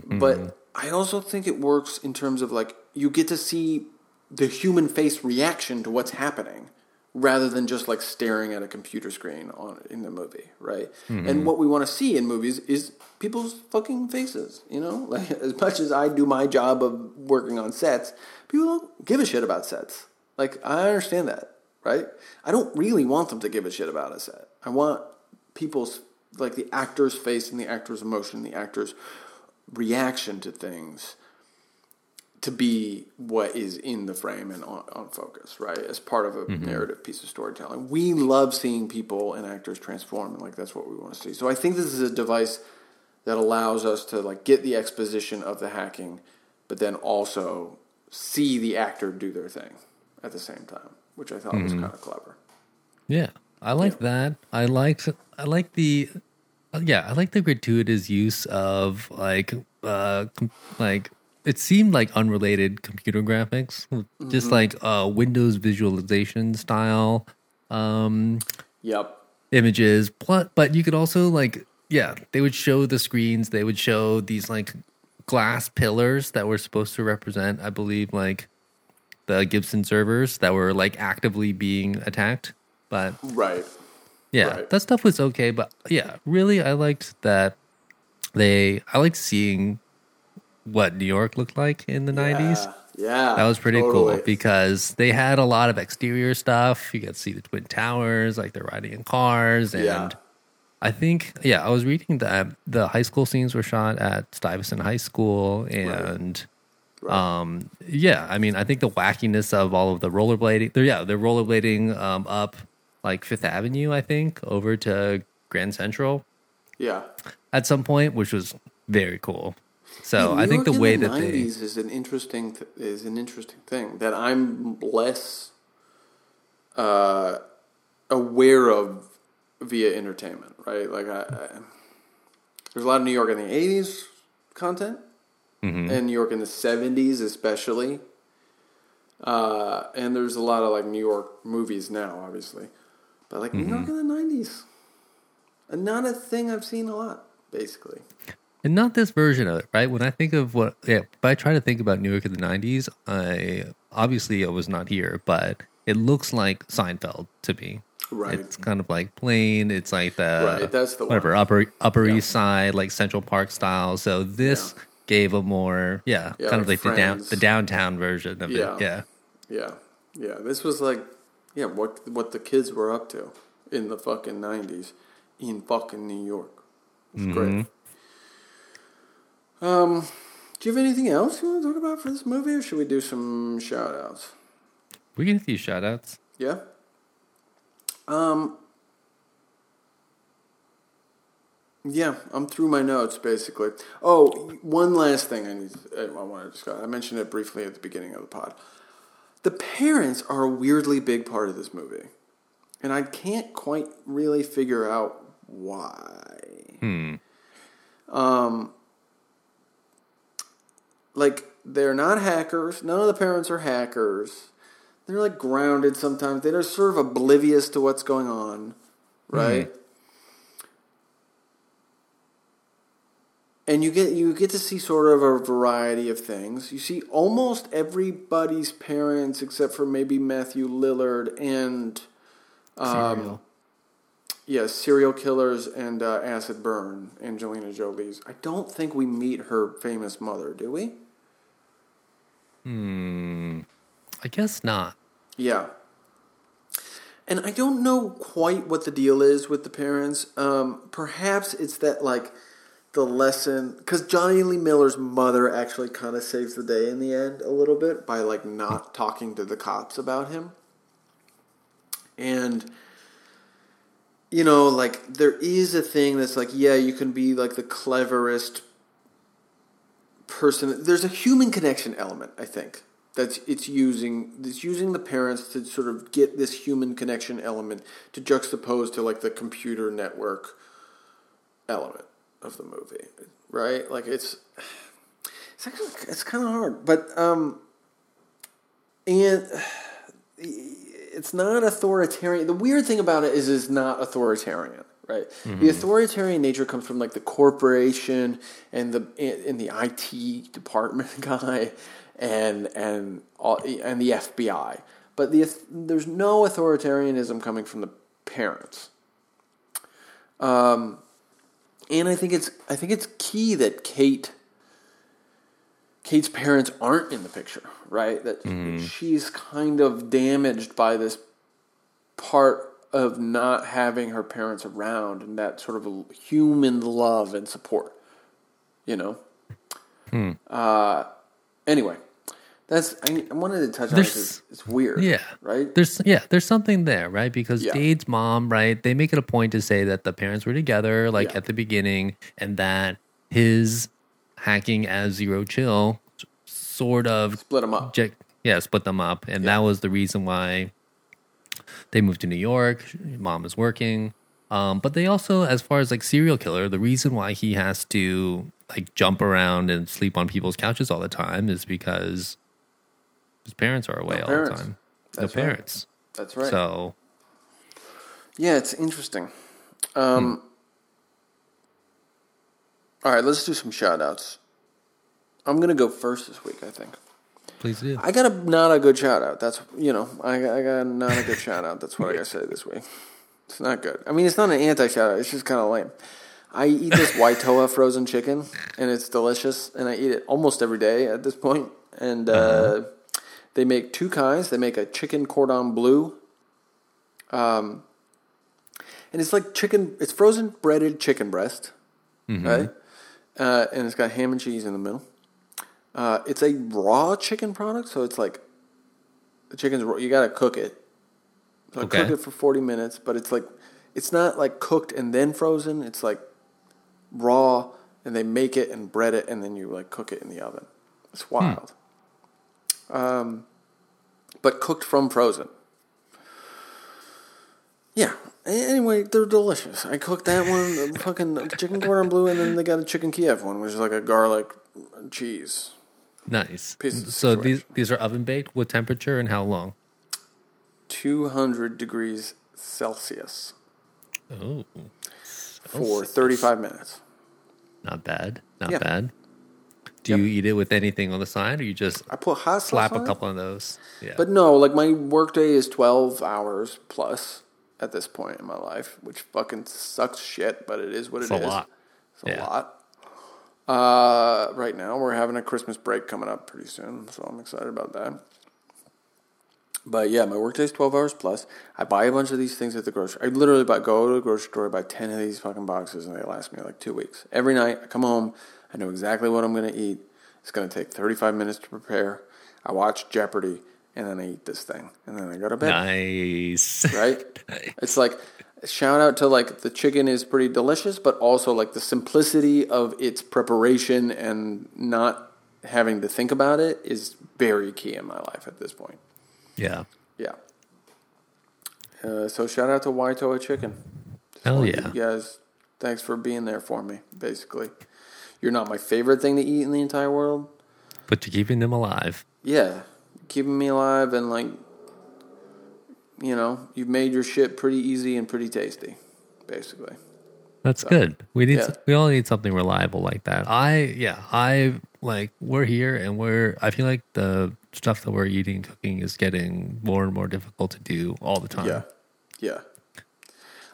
But mm-hmm. i also think it works in terms of like you get to see the human face reaction to what's happening rather than just like staring at a computer screen on in the movie, right? Mm-hmm. And what we want to see in movies is people's fucking faces, you know? Like as much as I do my job of working on sets, people don't give a shit about sets. Like I understand that, right? I don't really want them to give a shit about a set. I want people's like the actor's face and the actor's emotion, the actor's reaction to things to be what is in the frame and on, on focus, right? As part of a narrative piece of storytelling. We love seeing people and actors transform, and like that's what we want to see. So I think this is a device that allows us to like get the exposition of the hacking, but then also see the actor do their thing at the same time, which I thought was kind of clever. Yeah, I like that. I liked I like the uh, yeah, I like the gratuitous use of like uh like it seemed like unrelated computer graphics, just like uh Windows visualization style um Yep. images. But but you could also like yeah, they would show the screens, they would show these like glass pillars that were supposed to represent, I believe, like the Gibson servers that were like actively being attacked. But Right. yeah, Right. that stuff was okay, but yeah, really, I liked that they. I liked seeing what New York looked like in the nineties. Yeah, That was pretty totally. cool because they had a lot of exterior stuff. You to see the twin towers, like they're riding in cars, and Yeah. I think yeah, I was reading that the high school scenes were shot at Stuyvesant High School, and Right. um, yeah, I mean, I think the wackiness of all of the rollerblading, they're yeah, they're rollerblading um, up like Fifth Avenue, I think, over to Grand Central yeah. at some point, which was very cool. So Yeah, I think the way the that they is an interesting th- is an interesting thing that I'm less uh, aware of via entertainment. Right, like I, I, there's a lot of New York in the '80s content, Mm-hmm. and New York in the '70s especially. Uh, and there's a lot of like New York movies now, obviously, but like New York in the '90s, and not a thing I've seen a lot, basically. And not this version of it, right? When I think of what, yeah, if I try to think about New York in the 90s, I obviously I was not here, but it looks like Seinfeld to me. Right. It's kind of like plain, it's like the, Right, that's the whatever, one. Upper, Upper Yeah. East Side, like Central Park style. So this Yeah. gave a more, yeah, Yeah, kind of like like the down, the downtown version of it. Yeah. Yeah, yeah. This was like, yeah, what what the kids were up to in the fucking nineties in fucking New York. It was great. Mm-hmm. Um, do you have anything else you want to talk about for this movie, or should we do some shout outs? We a few shout outs. Yeah. Um. Yeah, I'm through my notes basically. Oh, one last thing I need. I want to discuss. I mentioned it briefly at the beginning of the pod. The parents are a weirdly big part of this movie, and I can't quite really figure out why. Hmm. Um, like they're not hackers. None of the parents are hackers. They're like grounded sometimes. They're sort of oblivious to what's going on, right? And you get you get to see sort of a variety of things. You see almost everybody's parents except for maybe Matthew Lillard and um, Cereal. yeah, serial killers and uh, acid burn. Angelina Jolie's. I don't think we meet her famous mother, do we? Hmm. I guess not. Yeah. And I don't know quite what the deal is with the parents. Um, perhaps it's that like the lesson because Jonny Lee Miller's mother actually kind of saves the day in the end a little bit by like not talking to the cops about him. And you know, like there is a thing that's like, yeah, you can be like the cleverest person. There's a human connection element, I think. That's it's using it's using the parents to sort of get this human connection element to juxtapose to like the computer network element of the movie, right? Like it's it's actually it's kind of hard, but um, and it's not authoritarian. The weird thing about it is it's not authoritarian, right? The authoritarian nature comes from like the corporation and the and the IT department guy and and all, and the FBI. But the there's no authoritarianism coming from the parents. Um, and I think it's I think it's key that Kate Kate's parents aren't in the picture, right? That she's kind of damaged by this part of not having her parents around and that sort of human love and support, you know. Uh, anyway, that's I, I wanted to touch on this. It's weird, Yeah. right? There's yeah, there's something there, right? Because Yeah. Dade's mom, right? They make it a point to say that the parents were together, like Yeah. at the beginning, and that his hacking as Zero Chill sort of Split them up. Jack, yeah, split them up, and that was the reason why they moved to New York. Mom is working, um, but they also, as far as like Cereal Killer, the reason why he has to like jump around and sleep on people's couches all the time is because his parents are away all parents. the time. That's no right. parents. That's right. So Yeah, it's interesting. Um, All right, let's do some shout outs. I'm going to go first this week, I think. Please do. I got a not a good shout out. That's, you know, I, I got not a good shout out. That's what I got to say this week. It's not good. I mean, it's not an anti shout out, it's just kind of lame. I eat this Waitoa frozen chicken, and it's delicious, and I eat it almost every day at this point. and uh, they make two kinds. They make a chicken cordon bleu, um, and it's like chicken. It's frozen breaded chicken breast, right? Uh, and it's got ham and cheese in the middle. Uh, it's a raw chicken product, so it's like the chicken's raw. You gotta cook it. So I Okay. cook it for forty minutes, but it's like it's not like cooked and then frozen. It's like raw, and they make it and bread it, and then you like cook it in the oven. It's wild. Um, but cooked from frozen. Yeah. Anyway, they're delicious. I cooked that one, the fucking chicken cordon bleu, and then they got a chicken Kiev one, which is like a garlic cheese. Nice. Pieces So these these are oven baked. What temperature and how long? 200 degrees Celsius Oh, for 35 minutes. not bad. Not Yeah. bad. Do Yep. you eat it with anything on the side, or you just I put hot slap a it. couple of those? Yeah. But no, like my workday is 12 hours plus at this point in my life, which fucking sucks shit, but it is what it's it a is. lot. It's a Yeah. lot. Uh, right now, we're having a Christmas break coming up pretty soon, so I'm excited about that. But yeah, my workday is 12 hours plus. I buy a bunch of these things at the grocery. I literally buy, go to the grocery store, buy 10 of these fucking boxes, and they last me like two weeks. Every night, I come home, I know exactly what I'm going to eat. It's going to take 35 minutes to prepare. I watch Jeopardy, and then I eat this thing, and then I go to bed Nice. right? It's like shout out to like the chicken is pretty delicious, but also like the simplicity of its preparation and not having to think about it is very key in my life at this point. yeah. Yeah. Uh, so shout out to Waitoa Chicken. Just Hell yeah. You guys, thanks for being there for me. Basically, you're not my favorite thing to eat in the entire world. But you're keeping them alive. Yeah, keeping me alive and like, you know, you've made your shit pretty easy and pretty tasty, basically. That's good. We need. yeah. We all need something reliable like that. I yeah. I like we're here and we're. I feel like the stuff that we're eating, cooking is getting more and more difficult to do all the time. Yeah, yeah.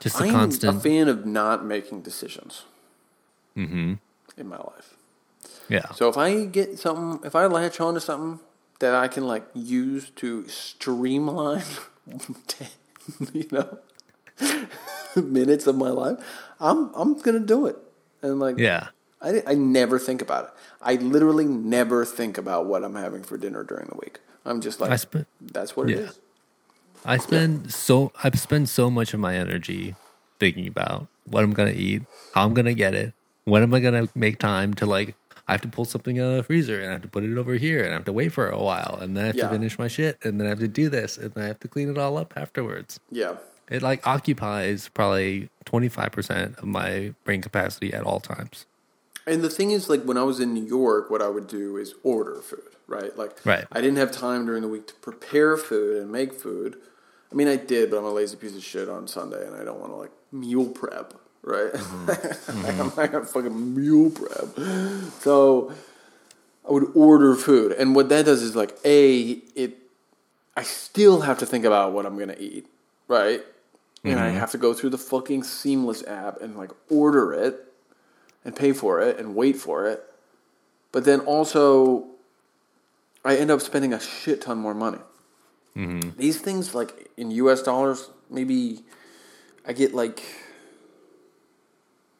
Just the I'm constant. a fan of not making decisions mm-hmm. in my life. Yeah. So if I get something, if I latch on to something that I can like use to streamline, you know, minutes of my life, I'm I'm gonna do it. And like, Yeah. I I never think about it. I literally never think about what I'm having for dinner during the week. I'm just like, I sp- that's what it yeah. is. I spend so I spend so much of my energy thinking about what I'm gonna eat, how I'm gonna get it, when am I gonna make time to like I have to pull something out of the freezer and I have to put it over here and I have to wait for a while and then I have Yeah. to finish my shit and then I have to do this and then I have to clean it all up afterwards. Yeah, It like occupies probably twenty five percent of my brain capacity at all times. And the thing is, like when I was in New York, what I would do is order food, right? Like, Right. I didn't have time during the week to prepare food and make food. I mean, I did, but I'm a lazy piece of shit on Sunday, and I don't want to like meal prep, right? Mm-hmm. like I'm like gonna fucking meal prep. So I would order food, and what that does is like, a it. I still have to think about what I'm gonna eat, right? And I mm-hmm. have to go through the fucking Seamless app and like order it and pay for it and wait for it. But then also, I end up spending a shit ton more money. Mm-hmm. These things, like in US dollars, maybe I get like,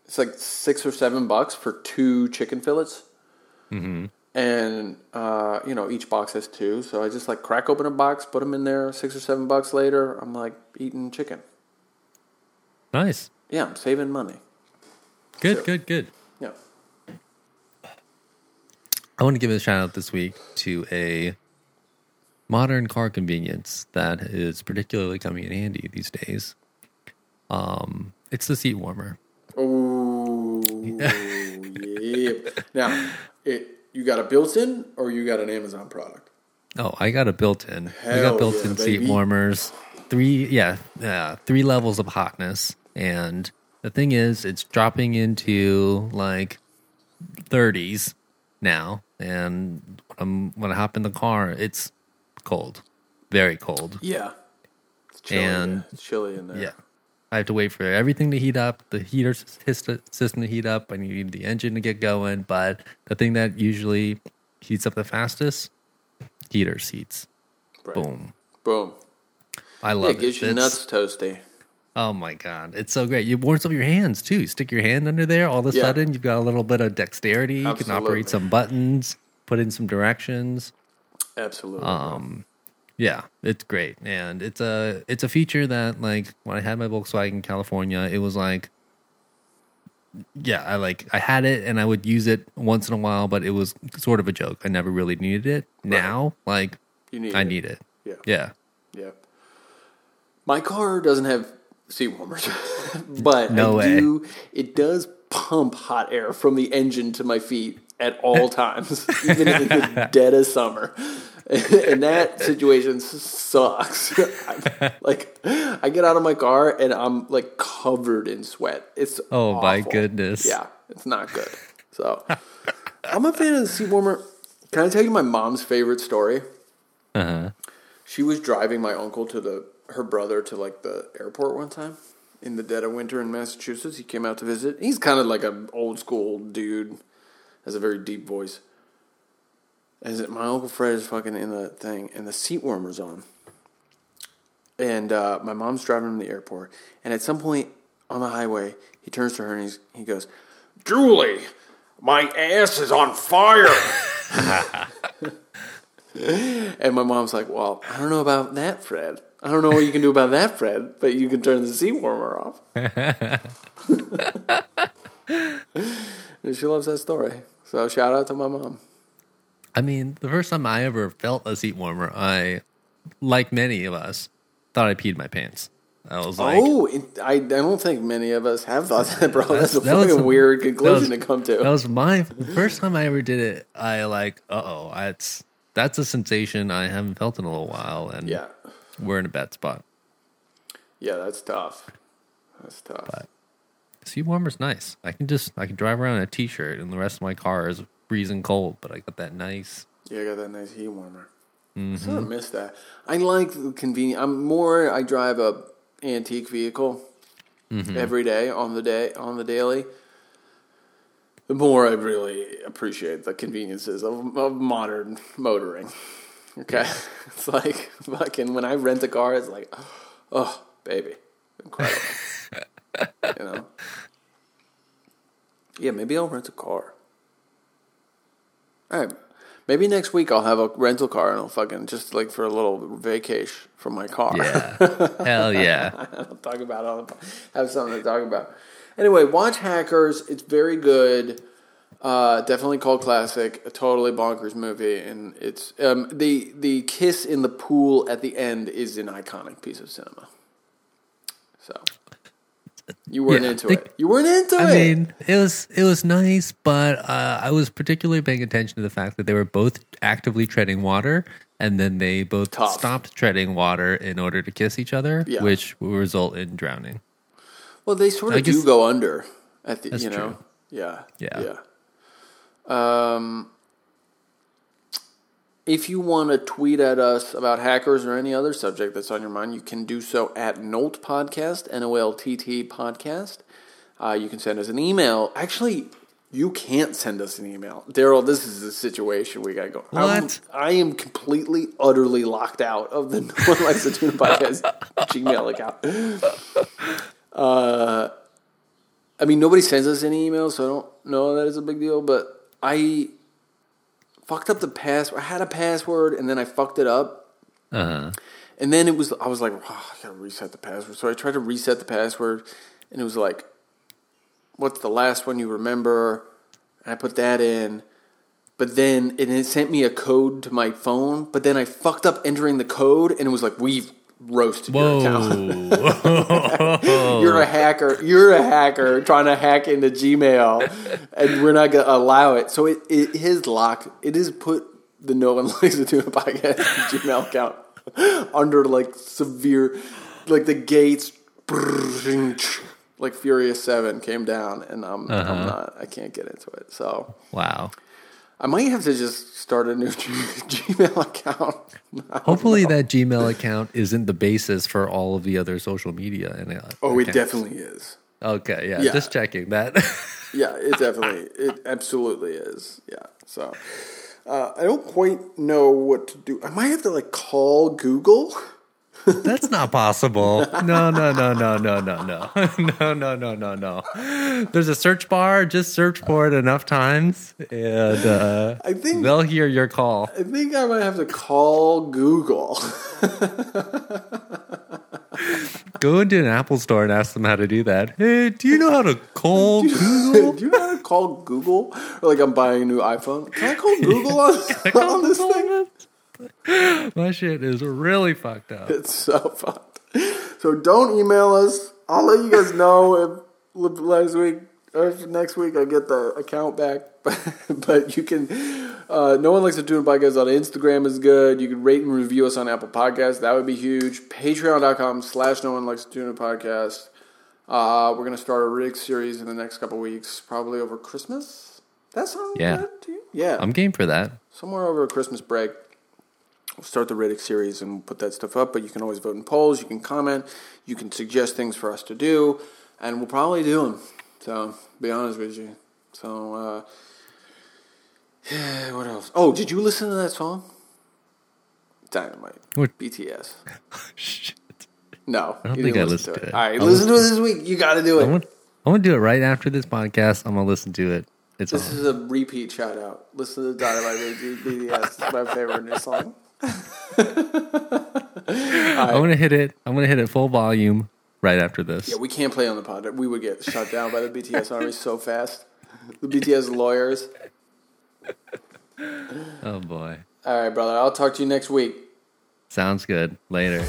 it's like six or seven bucks for two chicken fillets. And, uh, you know, each box has two. So I just like crack open a box, put them in there, six or seven bucks later, I'm like eating chicken. Nice. Yeah, I'm saving money. Good, Sure. good, good. Yeah. I want to give a shout out this week to a modern car convenience that is particularly coming in handy these days. Um, it's the seat warmer. Oh, yeah. Now, it, you got a built-in or you got an Amazon product? Oh, I got a built-in. Hell got built-in yeah, seat baby. warmers. Three, yeah, yeah, three levels of hotness, and the thing is, it's dropping into like 30s now, and when, I'm, when I hop in the car, it's cold, very cold. Yeah. It's chilly. And- it's chilly in there. Yeah. I have to wait for everything to heat up, the heater system to heat up. I need the engine to get going. But the thing that usually heats up the fastest heater seats. Right. Boom. Boom. I Yeah, love it gives you nuts toasty. Oh my god, it's so great! It warms up your hands too. You stick your hand under there, all of a Yeah. sudden you've got a little bit of dexterity. You can operate some buttons, put in some directions. Absolutely. Um, yeah, it's great, and it's a it's a feature that like when I had my Volkswagen in California, it was like, yeah, I like I had it and I would use it once in a while, but it was sort of a joke. I never really needed it. Now, like you need I it. need it. Yeah. Yeah, Yeah. My car doesn't have seat warmers, but No I way. do. It does pump hot air from the engine to my feet at all times, even in the dead of summer. and that situation sucks. Like I get out of my car and I'm like covered in sweat. It's Oh, my goodness. Yeah, it's not good. So I'm a fan of the seat warmer. Can I tell you my mom's favorite story? uh huh. She was driving my uncle to the her brother to like the airport one time in the dead of winter in Massachusetts. He came out to visit. He's kind of like an old school dude, has a very deep voice. And my uncle Fred is fucking in the thing, and the seat warmer's on. And uh, my mom's driving him to the airport, and at some point on the highway, he turns to her and he's, he goes, "Julie, my ass is on fire." And my mom's like, "Well, I don't know about that, Fred. I don't know what you can do about that, Fred, but you can turn the seat warmer off." and she loves that story. So shout out to my mom. I mean, the first time I ever felt a seat warmer, I, like many of us, thought I peed my pants. I was like, oh, it, I, I don't think many of us have thought that, bro. That's, a that was fucking a- weird conclusion was- to come to. that was my the first time I ever did it. I like, uh oh, that's that's a sensation I haven't felt in a little while, and yeah, we're in a bad spot. yeah, that's tough. That's tough. Seat warmer's nice. I can just I can drive around in a t-shirt, and the rest of my car is freezing cold, but I got that nice. Yeah, I got that nice heat warmer. Mm-hmm. I sort of miss that. I like the convenience. I'm more. I drive a antique vehicle Mm-hmm. every day on the day on the daily. The more I really appreciate the conveniences of, of modern motoring. Okay, it's like fucking when I rent a car, it's like, oh baby, incredible. you know. Yeah, maybe I'll rent a car. All right. Maybe next week I'll have a rental car and I'll fucking just like for a little vacation from my car. Yeah, hell yeah. I'll talk about it. I'll have something to talk about. Anyway, watch Hackers. It's very good. Uh, definitely called classic. A totally bonkers movie, and it's um, the the kiss in the pool at the end is an iconic piece of cinema. So you weren't Yeah, into they- it. You weren't into I it. I mean, it was it was nice, but uh, I was particularly paying attention to the fact that they were both actively treading water, and then they both Tough. stopped treading water in order to kiss each other, Yeah. which will result in drowning. Well, they sort of do go under at the you know. true. Yeah. Yeah. Yeah. Um if you want to tweet at us about hackers or any other subject that's on your mind, you can do so at Nolt Podcast, N O L T T Podcast. Uh, you can send us an email. Actually, you can't send us an email. Daryl, this is the situation we got to go. I'm- What? I am completely, utterly locked out of the No One Likes to Tuna Podcast Gmail account. Uh, I mean, nobody sends us any emails, so I don't know that it's a big deal. But I fucked up the password. I had a password, and then I fucked it up. Uh huh. And then it was, I was like, oh, I gotta reset the password. So I tried to reset the password, and it was like, what's the last one you remember? And I put that in. But then and it sent me a code to my phone. But then I fucked up entering the code, and it was like, we've roasted your account. You're a hacker. You're a hacker trying to hack into Gmail, and we're not going to allow it. So it, it is locked. It is put the No One Likes to Do a Podcast Gmail account under like severe, like the gates, like Furious Seven came down, and I'm I'm uh-huh. not. I can't get into it. So wow. I might have to just start a new G- Gmail account. Hopefully, that Gmail account isn't the basis for all of the other social media. And uh, Oh, it definitely is. Okay, yeah, Yeah. just checking that. Yeah, it definitely, it absolutely is. Yeah. So, Uh, I don't quite know what to do. I might have to like call Google. That's not possible. No, no, no, no, no, no, no, no, no, no, no, no. There's a search bar. Just search for it enough times, and uh, I think they'll hear your call. I think I might have to call Google. Go into an Apple store and ask them how to do that. Hey, do you know how to call Google? do you know how to call Google? Or like I'm buying a new iPhone. Can I call Google on, on this thing? My shit is really fucked up. It's so fucked. So don't email us. I'll let you guys know if last week or if next week I get the account back. But, but you can. Uh, no one likes to tune a podcast on Instagram is good. You can rate and review us on Apple Podcasts. That would be huge. Patreon.com slash no one likes to tune a podcast. Uh, we're gonna start a rig series in the next couple weeks, probably over Christmas. That sounds Yeah. good to you? Yeah. I'm game for that. somewhere over a Christmas break. We'll start the Riddick series and put that stuff up, but you can always vote in polls, you can comment, you can suggest things for us to do, and we'll probably do them. So, be honest with you. So, uh, yeah, what else? Oh, did you listen to that song? Dynamite. What? BTS. Shit. No, I don't think didn't I listen listened to it. All right, I'll listen to it this week. You got to do it. want, I want to do it right after this podcast. I'm gonna listen to it. It's This on. is a repeat shout out. Listen to Dynamite by BTS. It's my favorite new song. I'm gonna hit it. I'm gonna hit it full volume right after this. Yeah, we can't play on the pod. We would get shut down by the BTS army so fast. The BTS lawyers. Oh boy, All right, brother. I'll talk to you next week. sounds good. Later.